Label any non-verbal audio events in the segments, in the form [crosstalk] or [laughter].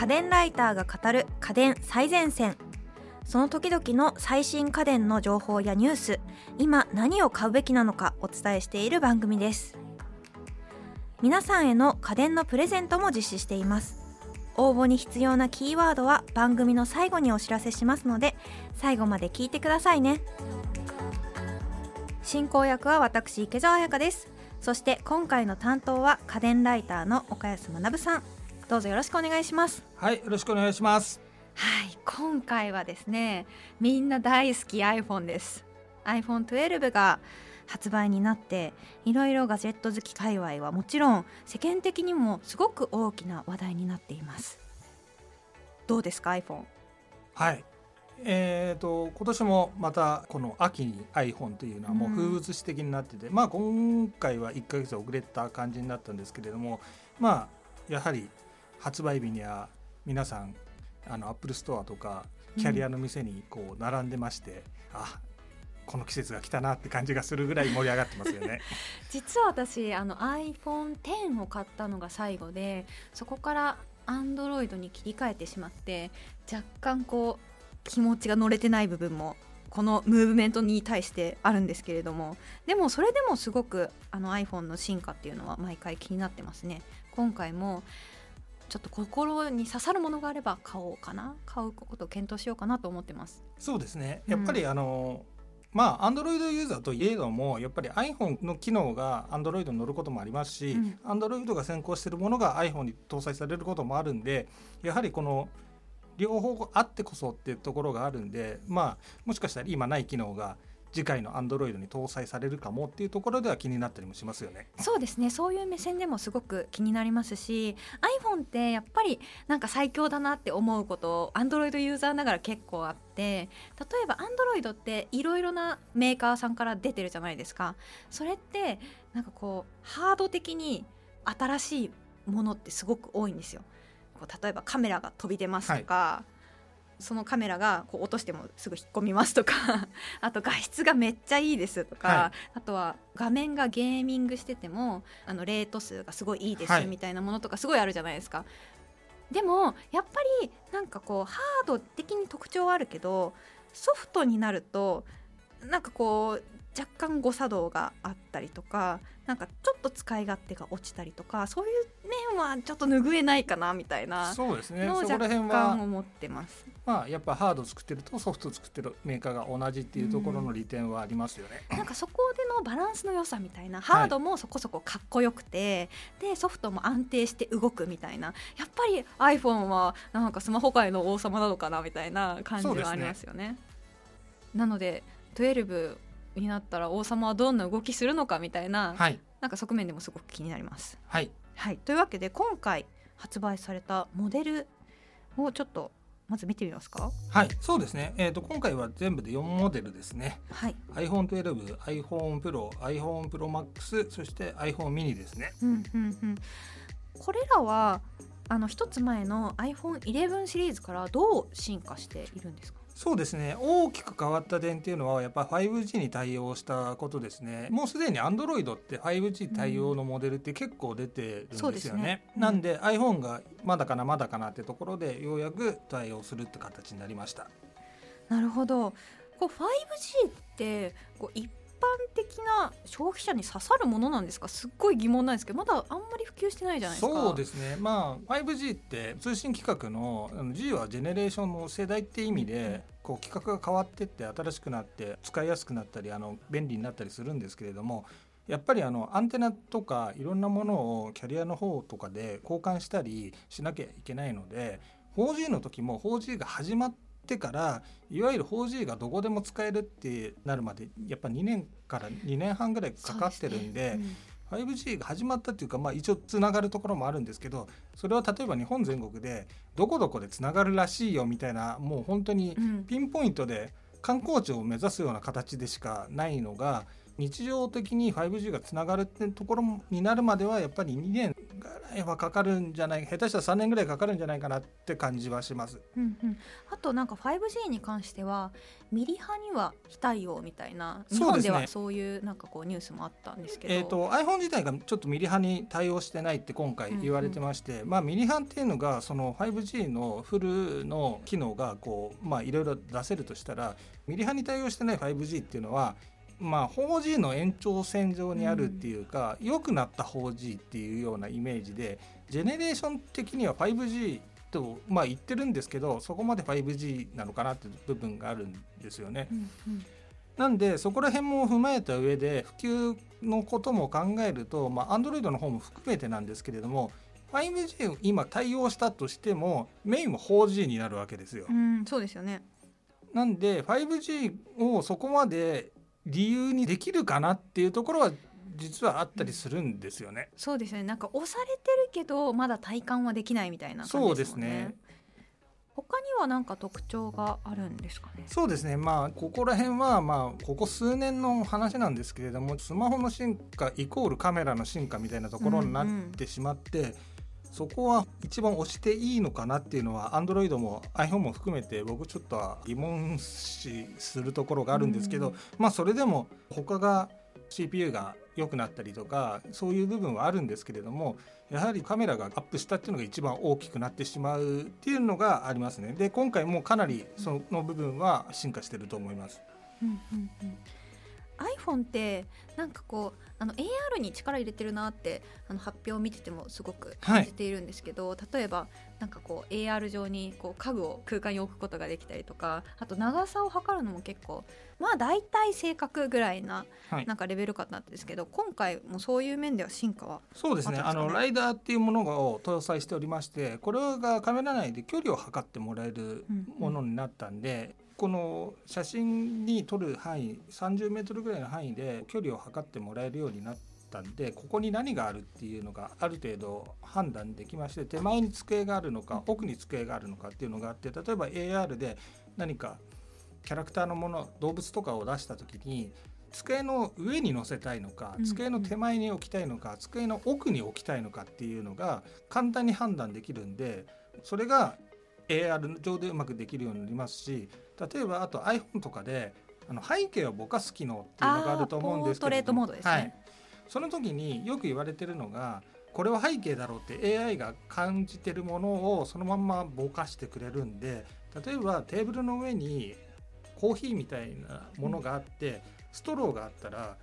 家電ライターが語る家電最前線。その時々の最新家電の情報やニュース。今何を買うべきなのかお伝えしている番組です。皆さんへの家電のプレゼントも実施しています。応募に必要なキーワードは番組の最後にお知らせしますので最後まで聞いてくださいね。進行役は私池澤彩香です。そして今回の担当は家電ライターの岡安学さん。どうぞよろしくお願いします。はいよろしくお願いします。はい今回はですねみんな大好き iPhone です。iPhone12 が発売になっていろいろガジェット好き界隈はもちろん世間的にもすごく大きな話題になっています。どうですか iPhone はい。えーと、今年もまたこの秋に iPhone というのはもう風物詩的になってて、うん、まあ今回は1か月遅れた感じになったんですけれどもまあやはり発売日には皆さんあのアップルストアとかキャリアの店にこう並んでまして、うん、あこの季節が来たなって感じがするぐらい盛り上がってますよね。[laughs] 実は私あの iPhone10 を買ったのが最後でそこから Android に切り替えてしまって若干こう気持ちが乗れてない部分もこのムーブメントに対してあるんですけれどもでもそれでもすごくあの iPhone の進化っていうのは毎回気になってますね。今回もちょっと心に刺さるものがあれば買おうかな。買うことを検討しようかなと思ってます。そうですね。やっぱりあの、うんまあ、アンドロイドユーザーといえどもやっぱり iPhone の機能がアンドロイドに乗ることもありますし、アンドロイドが先行しているものが iPhone に搭載されることもあるんでやはりこの両方あってこそっていうところがあるんで、まあ、もしかしたら今ない機能が次回のアンドロイドに搭載されるかもっていうところでは気になったりもしますよね。そうですねそういう目線でもすごく気になりますし iPhone ってやっぱりなんか最強だなって思うことアンドロイドユーザーながら結構あって例えばアンドロイドっていろいろなメーカーさんから出てるじゃないですか。それってなんかこうハード的に新しいものってすごく多いんですよ。こう例えばカメラが飛び出ますとか、はいそのカメラがこう落としてもすぐ引っ込みますとか [laughs] あと画質がめっちゃいいですとか、はい、あとは画面がゲーミングしててもあのレート数がすごいいいですみたいなものとかすごいあるじゃないですか。はい、でもやっぱりなんかこうハード的に特徴はあるけどソフトになるとなんかこう若干誤作動があったりとかなんかちょっと使い勝手が落ちたりとかそういう面はちょっと拭えないかなみたいなそうですね。そこら辺は思ってます。まあやっぱハード作ってるとソフト作ってるメーカーが同じっていうところの利点はありますよね、うん、なんかそこでのバランスの良さみたいなハードもそこそこかっこよくて、はい、でソフトも安定して動くみたいなやっぱり iPhone はなんかスマホ界の王様なのかなみたいな感じはありますよね。ね。なので12になったら王様はどんな動きするのかみたいな、はい、なんか側面でもすごく気になります。はい、はい、というわけで今回発売されたモデルをちょっとまず見てみますか？はい。そうですね、えーと、今回は全部で4モデルですね、はい、iPhone12、iPhonePro、iPhoneProMax そして iPhone mini ですね、うんうんうん、これらはあの一つ前の iPhone11 シリーズからどう進化しているんですか？そうですね。大きく変わった点っていうのはやっぱ 5G に対応したことですね。もうすでに Android って 5G 対応のモデルって結構出てるんですよね、ね。うん、なんで iPhone がまだかなまだかなってところでようやく対応するって形になりました。なるほど。こう 5G ってこう一般的な消費者に刺さるものなんですか？すっごい疑問なんですけどまだあんまり普及してないじゃないですか。そうですね。まあ 5G って通信規格の G はジェネレーションの世代って意味で、こう規格が変わってって新しくなって使いやすくなったりあの便利になったりするんですけれどもやっぱりあのアンテナとかいろんなものをキャリアの方とかで交換したりしなきゃいけないので 4G の時も 4G が始まってってからいわゆる 4G がどこでも使えるってなるまでやっぱ2年から2年半ぐらいかかってるんで。5G が始まったっていうか、まあ、一応つながるところもあるんですけどそれは例えば日本全国でどこどこでつながるらしいよみたいなもう本当にピンポイントで観光地を目指すような形でしかないのが日常的に 5G がつながるってところになるまではやっぱり2年ぐらいはかかるんじゃない下手したら3年ぐらいかかるんじゃないかなって感じはします。うんうん、あとなんか 5G に関してはミリ波には非対応みたいな日本ではそういうなんかこうニュースもあったんですけど、えーと、iPhone 自体がちょっとミリ波に対応してないって今回言われてまして、うんうん、まあ、ミリ波っていうのがその 5G のフルの機能がこうまあいろいろ出せるとしたらミリ波に対応してない 5G っていうのはまあ 4G の延長線上にあるっていうか、うん、良くなった 4G っていうようなイメージでジェネレーション的には 5G とまあ言ってるんですけどそこまで 5G なのかなっていう部分があるんですよね。うんうん、なんでそこら辺も踏まえた上で普及のことも考えると、まあ、Android の方も含めてなんですけれども 5G を今対応したとしてもメインは 4G になるわけですよ。うん、そうですよねなんで 5G をそこまで理由にできるかなっていうところは実はあったりするんですよね。そうですね。なんか押されてるけどまだ体感はできないみたいな感じですね。そうですね。他には何か特徴があるんですかね？そうですね。まあここら辺はまあここ数年の話なんですけれども、スマホの進化イコールカメラの進化みたいなところになってしまって。うんうんそこは一番押していいのかなっていうのは Android も iPhone も含めて僕ちょっとは疑問視するところがあるんですけど、まあそれでも他が CPU が良くなったりとかそういう部分はあるんですけれどもやはりカメラがアップしたっていうのが一番大きくなってしまうっていうのがありますね。で今回もかなりその部分は進化してると思います。うんうんうん iPhone ってなんかこうあの AR に力入れてるなってあの発表を見ててもすごく感じているんですけど、はい、例えばなんかこう AR 上にこう家具を空間に置くことができたりとかあと長さを測るのも結構まあ大体正確ぐらいな,、なんかレベル感なんですけど今回もそういう面では進化は、ね、そうですね。あのライダーっていうものを搭載しておりましてこれがカメラ内で距離を測ってもらえるものになったんで、うんうんこの写真に撮る範囲30メートルぐらいの範囲で距離を測ってもらえるようになったんでここに何があるっていうのがある程度判断できまして手前に机があるのか奥に机があるのかっていうのがあって例えば AR で何かキャラクターのもの動物とかを出した時に机の上に乗せたいのか机の手前に置きたいのか机の奥に置きたいのかっていうのが簡単に判断できるんでそれが AR 上でうまくできるようになりますし例えばあと iPhone とかであの背景をぼかす機能っていうのがあると思うんですけども、ね、はい、その時によく言われてるのがこれは背景だろうって AI が感じてるものをそのまんまぼかしてくれるんで例えばテーブルの上にコーヒーみたいなものがあって、ストローがあったら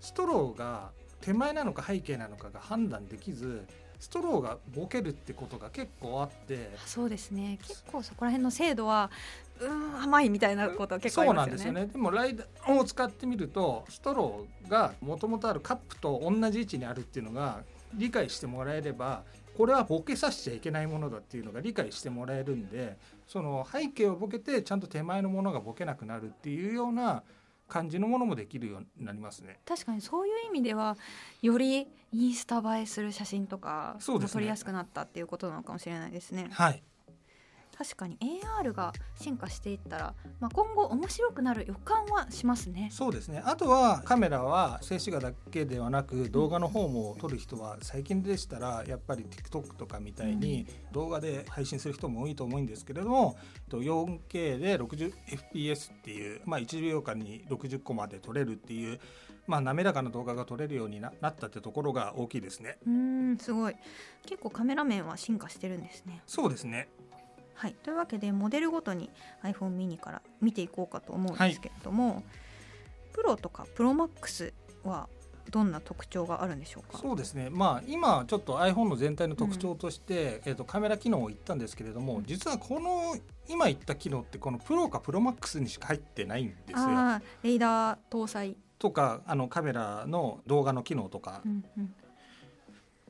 ストローが手前なのか背景なのかが判断できずストローがボケるってことが結構あってそうですね結構そこら辺の精度はうん甘いみたいなこと結構ありますよね。そうなんですよねでもライダーを使ってみるとストローがもともとあるカップと同じ位置にあるっていうのが理解してもらえればこれはボケさせちゃいけないものだっていうのが理解してもらえるんでその背景をボケてちゃんと手前のものがボケなくなるっていうような感じのものもできるようになりますね。確かにそういう意味ではよりインスタ映えする写真とかも撮りやすくなったっていうことなのかもしれないですね。はい確かに AR が進化していったら、まあ、今後面白くなる予感はしますね。そうですね。あとはカメラは静止画だけではなく動画の方も撮る人は最近でしたらやっぱり TikTok とかみたいに動画で配信する人も多いと思うんですけれども 4K で 60fps っていう、まあ、1秒間に60個まで撮れるっていうまあ、滑らかな動画が撮れるようになったってところが大きいですね。うんすごい。結構カメラ面は進化してるんですね。そうですねはい、というわけでモデルごとに iPhone mini から見ていこうかと思うんですけれども、はい、プロとかプロマックスはどんな特徴があるんでしょうか？そうですね、まあ、今ちょっと iPhone の全体の特徴として、うん、えーと、カメラ機能を言ったんですけれども、実はこの今言った機能ってこのプロかプロマックスにしか入ってないんですよ。レーダー搭載。とかあのカメラの動画の機能とか、うんうん、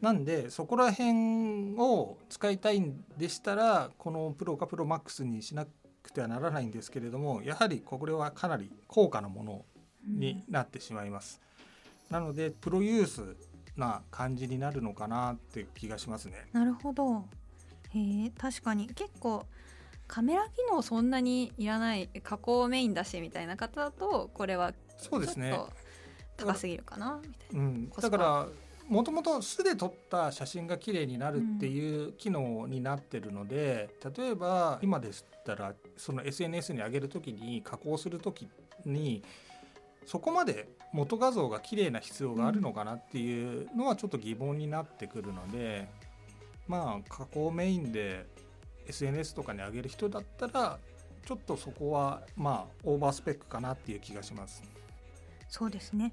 なんでそこら辺を使いたいんでしたらこのプロかプロマックスにしなくてはならないんですけれどもやはりこれはかなり高価なものになってしまいます。うん、なのでプロユースな感じになるのかなって気がしますね。なるほど。へえ確かに結構カメラ機能そんなにいらない加工メインだしみたいな方だとこれはそうですね高すぎるかなみたいな。うん、だからもともと素で撮った写真が綺麗になるっていう機能になってるので、例えば今でしたらその SNS に上げる時に加工する時にそこまで元画像が綺麗な必要があるのかなっていうのはちょっと疑問になってくるので、まあ加工メインで SNS とかに上げる人だったらちょっとそこはまあオーバースペックかなっていう気がします。そうですね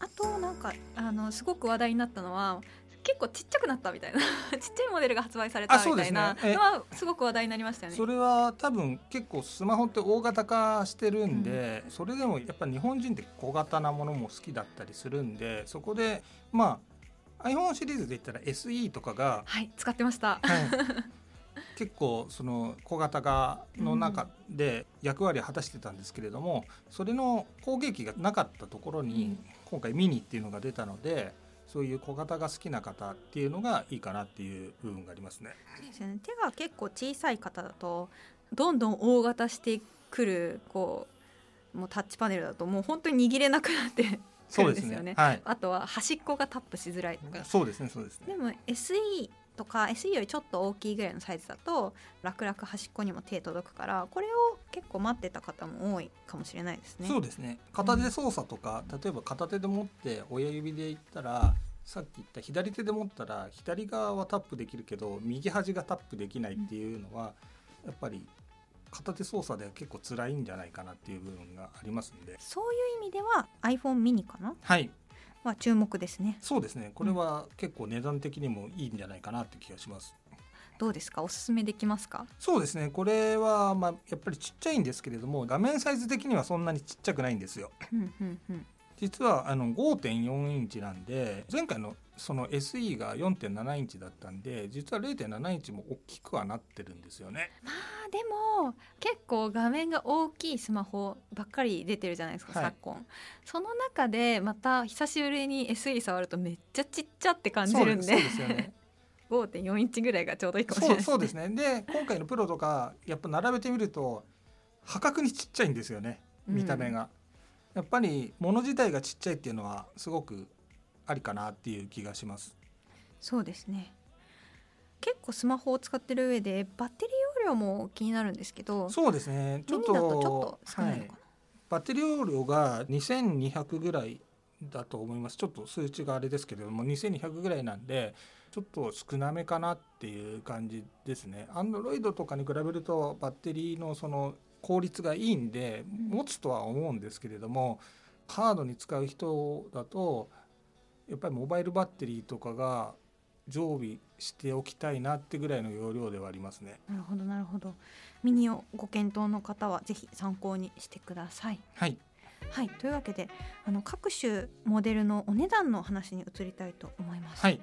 あとなんかあのすごく話題になったのは結構ちっちゃくなったみたいな。[laughs] ちっちゃいモデルが発売されたみたいなえのはすごく話題になりましたよね。そ。れは多分結構スマホって大型化してるんで、それでもやっぱ日本人って小型なものも好きだったりするんでそこでまあ iPhone シリーズで言ったら SE とかが、はい使ってました。はい。[laughs] 結構その小型化の中で役割を果たしてたんですけれども、それの攻撃がなかったところに今回ミニっていうのが出たのでそういう小型が好きな方っていうのがいいかなっていう部分がありますね。そうですよね手が結構小さい方だとどんどん大型してくるこうもうタッチパネルだともう本当に握れなくなってくそうでするんですよね。ね。はい。あとは端っこがタップしづらいとか。そうですね。そうですね。でも SE とか SE よりちょっと大きいぐらいのサイズだと楽々端っこにも手届くからこれを結構待ってた方も多いかもしれないですね。そうですね。片手操作とか、例えば片手で持って親指でいったらさっき言った左手で持ったら左側はタップできるけど右端がタップできないっていうのは、やっぱり片手操作では結構辛いんじゃないかなっていう部分がありますんで。そういう意味では iPhone mini かな？はいは注目ですね。そうですね。これは結構値段的にもいいんじゃないかなって気がします。どうですか？おすすめできますか？そうですね。これはまあやっぱりちっちゃいんですけれども画面サイズ的にはそんなにちっちゃくないんですよ。うんうんうん実はあの5.4インチなんで前回のその SE が4.7インチだったんで実は0.7インチも大きくはなってるんですよね。まあでも結構画面が大きいスマホばっかり出てるじゃないですか、はい。昨今。その中でまた久しぶりに SE 触るとめっちゃちっちゃって感じるんで。そうですよね。[laughs] 5.4インチぐらいがちょうどいいかもしれない。そうそうですね。で今回のプロとかやっぱ並べてみると破格にちっちゃいんですよね見た目が、やっぱり物自体がちっちゃいっていうのはすごくありかなっていう気がします。そうですね。結構スマホを使ってる上でバッテリー容量も気になるんですけどそうですね。ちょっとちょっと少ないのかな、バッテリー容量が2200ぐらいだと思います。ちょっと数値があれですけれども2200ぐらいなんでちょっと少なめかなっていう感じですね。Android とかに比べるとバッテリーのその効率がいいんでうん。持つとは思うんですけれども、ハードに使う人だとやっぱりモバイルバッテリーとかが常備しておきたいなってぐらいの容量ではありますね。なるほどなるほど。ミニをご検討の方はぜひ参考にしてください。はい。はい。というわけであの各種モデルのお値段の話に移りたいと思います。はい、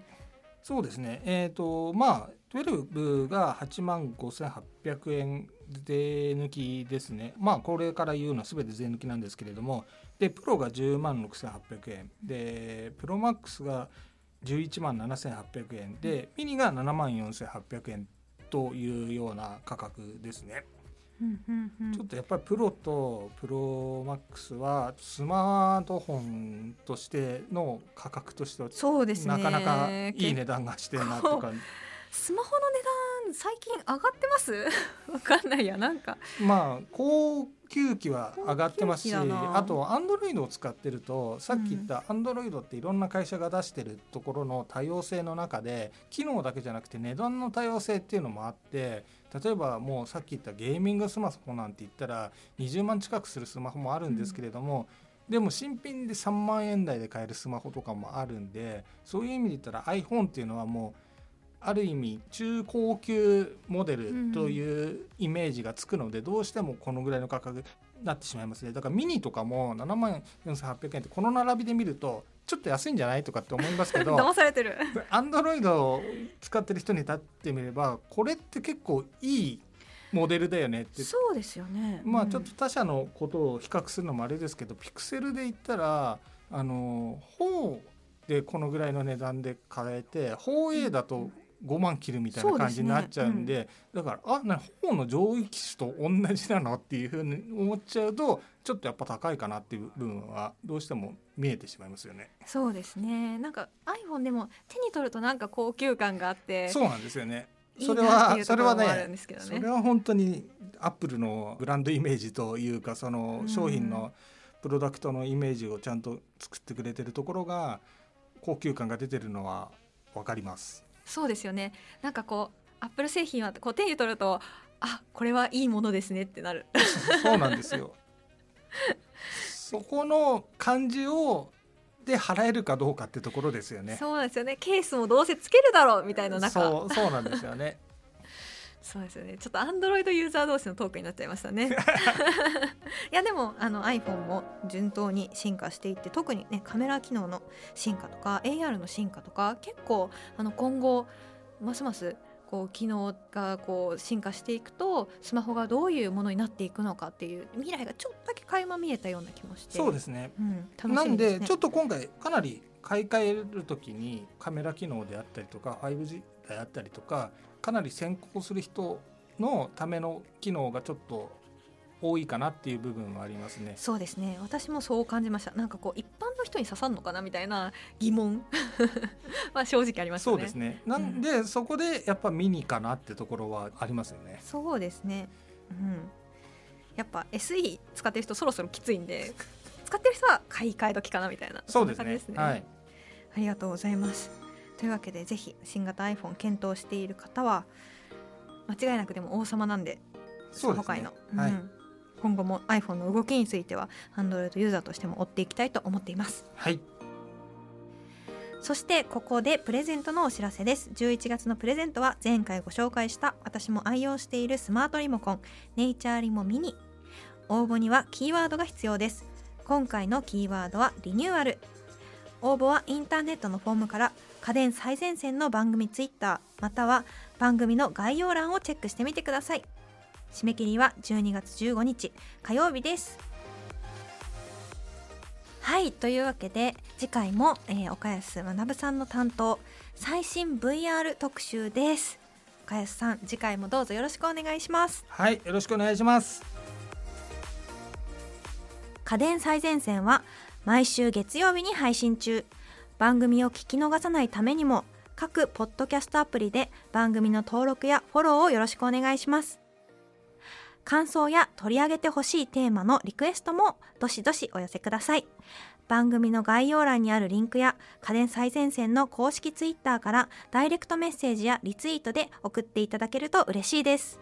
そうですね。えっ、とまあ12が8万5800円税抜きですね。まあこれから言うのは全て税抜きなんですけれども、でプロが10万6800円、でプロマックスが11万7800円。で、ミニが7万4800円というような価格ですね。ちょっとやっぱりプロとプロマックスはスマートフォンとしての価格としてはそうですね。なかなかいい値段がしてるなとか。スマホの値段最近上がってます？[laughs] わかんないやなんか。まあ高級機は上がってますしあとアンドロイドを使ってるとさっき言ったアンドロイドっていろんな会社が出してるところの多様性の中で機能だけじゃなくて値段の多様性っていうのもあって例えばもうさっき言ったゲーミングスマホなんて言ったら20万近くするスマホもあるんですけれども、でも新品で3万円台で買えるスマホとかもあるんでそういう意味で言ったら iPhone っていうのはもうある意味中高級モデルというイメージがつくので、どうしてもこのぐらいの価格になってしまいますね。だからミニとかも7万4800円ってこの並びで見るとちょっと安いんじゃないとかって思いますけど [laughs] 騙されてる。アンドロイドを使ってる人に立ってみればこれって結構いいモデルだよねって。そうですよね。うん。まあちょっと他社のことを比較するのもあれですけど、ピクセルで言ったらあの4でこのぐらいの値段で買えて 4A だと5万切るみたいな感じになっちゃうんで、ねうん、だからあな方の上位機種と同じなのっていうふうに思っちゃうとちょっとやっぱ高いかなっていう部分はどうしても見えてしまいますよね。そうですねなんか iPhone でも手に取るとなんか高級感があってそうなんですよね。それはそれはねそれは本当にアップルのブランドイメージというかその商品のプロダクトのイメージをちゃんと作ってくれてるところが高級感が出てるのは分かります。そうですよね。なんかこうアップル製品はこう手に取るとあこれはいいものですねってなる。そうなんですよ。[laughs] そこの感じをで払えるかどうかってところですよね。そうですよね。ケースもどうせつけるだろうみたいな中。そうそうなんですよねそうですよね。ちょっとアンドロイドユーザー同士のトークになっちゃいましたね。[laughs] いやでもあの iPhone も順当に進化していって特にねカメラ機能の進化とか AR の進化とか結構あの今後ますますこう機能がこう進化していくとスマホがどういうものになっていくのかっていう未来がちょっとだけ垣間見えたような気もして。そうですね,、うん、楽しみですね。なんでちょっと今回かなり買い替える時にカメラ機能であったりとか 5G であったりとかかなり先行する人のための機能がちょっと多いかなっていう部分はありますね。そうですね。私もそう感じました。なんかこう一般の人に刺さるのかなみたいな疑問 [laughs] は正直ありますね。そうですね。なんで、うん、そこでやっぱミニかなってところはありますよね。そうですね。うん。やっぱ SE 使ってる人そろそろきついんで、使ってる人は買い替え時かなみたいな。そうですね。すねはい。ありがとうございます。というわけでぜひ新型 iPhone 検討している方は間違いなくでも王様なんでそうですね、の、はい、うん、今後も iPhone の動きについては Android ユーザーとしても追っていきたいと思っています。はい。そしてここでプレゼントのお知らせです。11月のプレゼントは前回ご紹介した私も愛用しているスマートリモコンネイチャーリモミニ。応募にはキーワードが必要です。今回のキーワードはリニューアル応募はインターネットのフォームから家電最前線の番組ツイッターまたは番組の概要欄をチェックしてみてください。締め切りは12月15日火曜日です。はいというわけで次回も、えー、岡安学さんの担当最新 VR 特集です。岡安さん次回もどうぞよろしくお願いします。はいよろしくお願いします。家電最前線は毎週月曜日に配信中。番組を聞き逃さないためにも各ポッドキャストアプリで番組の登録やフォローをよろしくお願いします。感想や取り上げてほしいテーマのリクエストもどしどしお寄せください。番組の概要欄にあるリンクや家電最前線の公式ツイッターからダイレクトメッセージやリツイートで送っていただけると嬉しいです。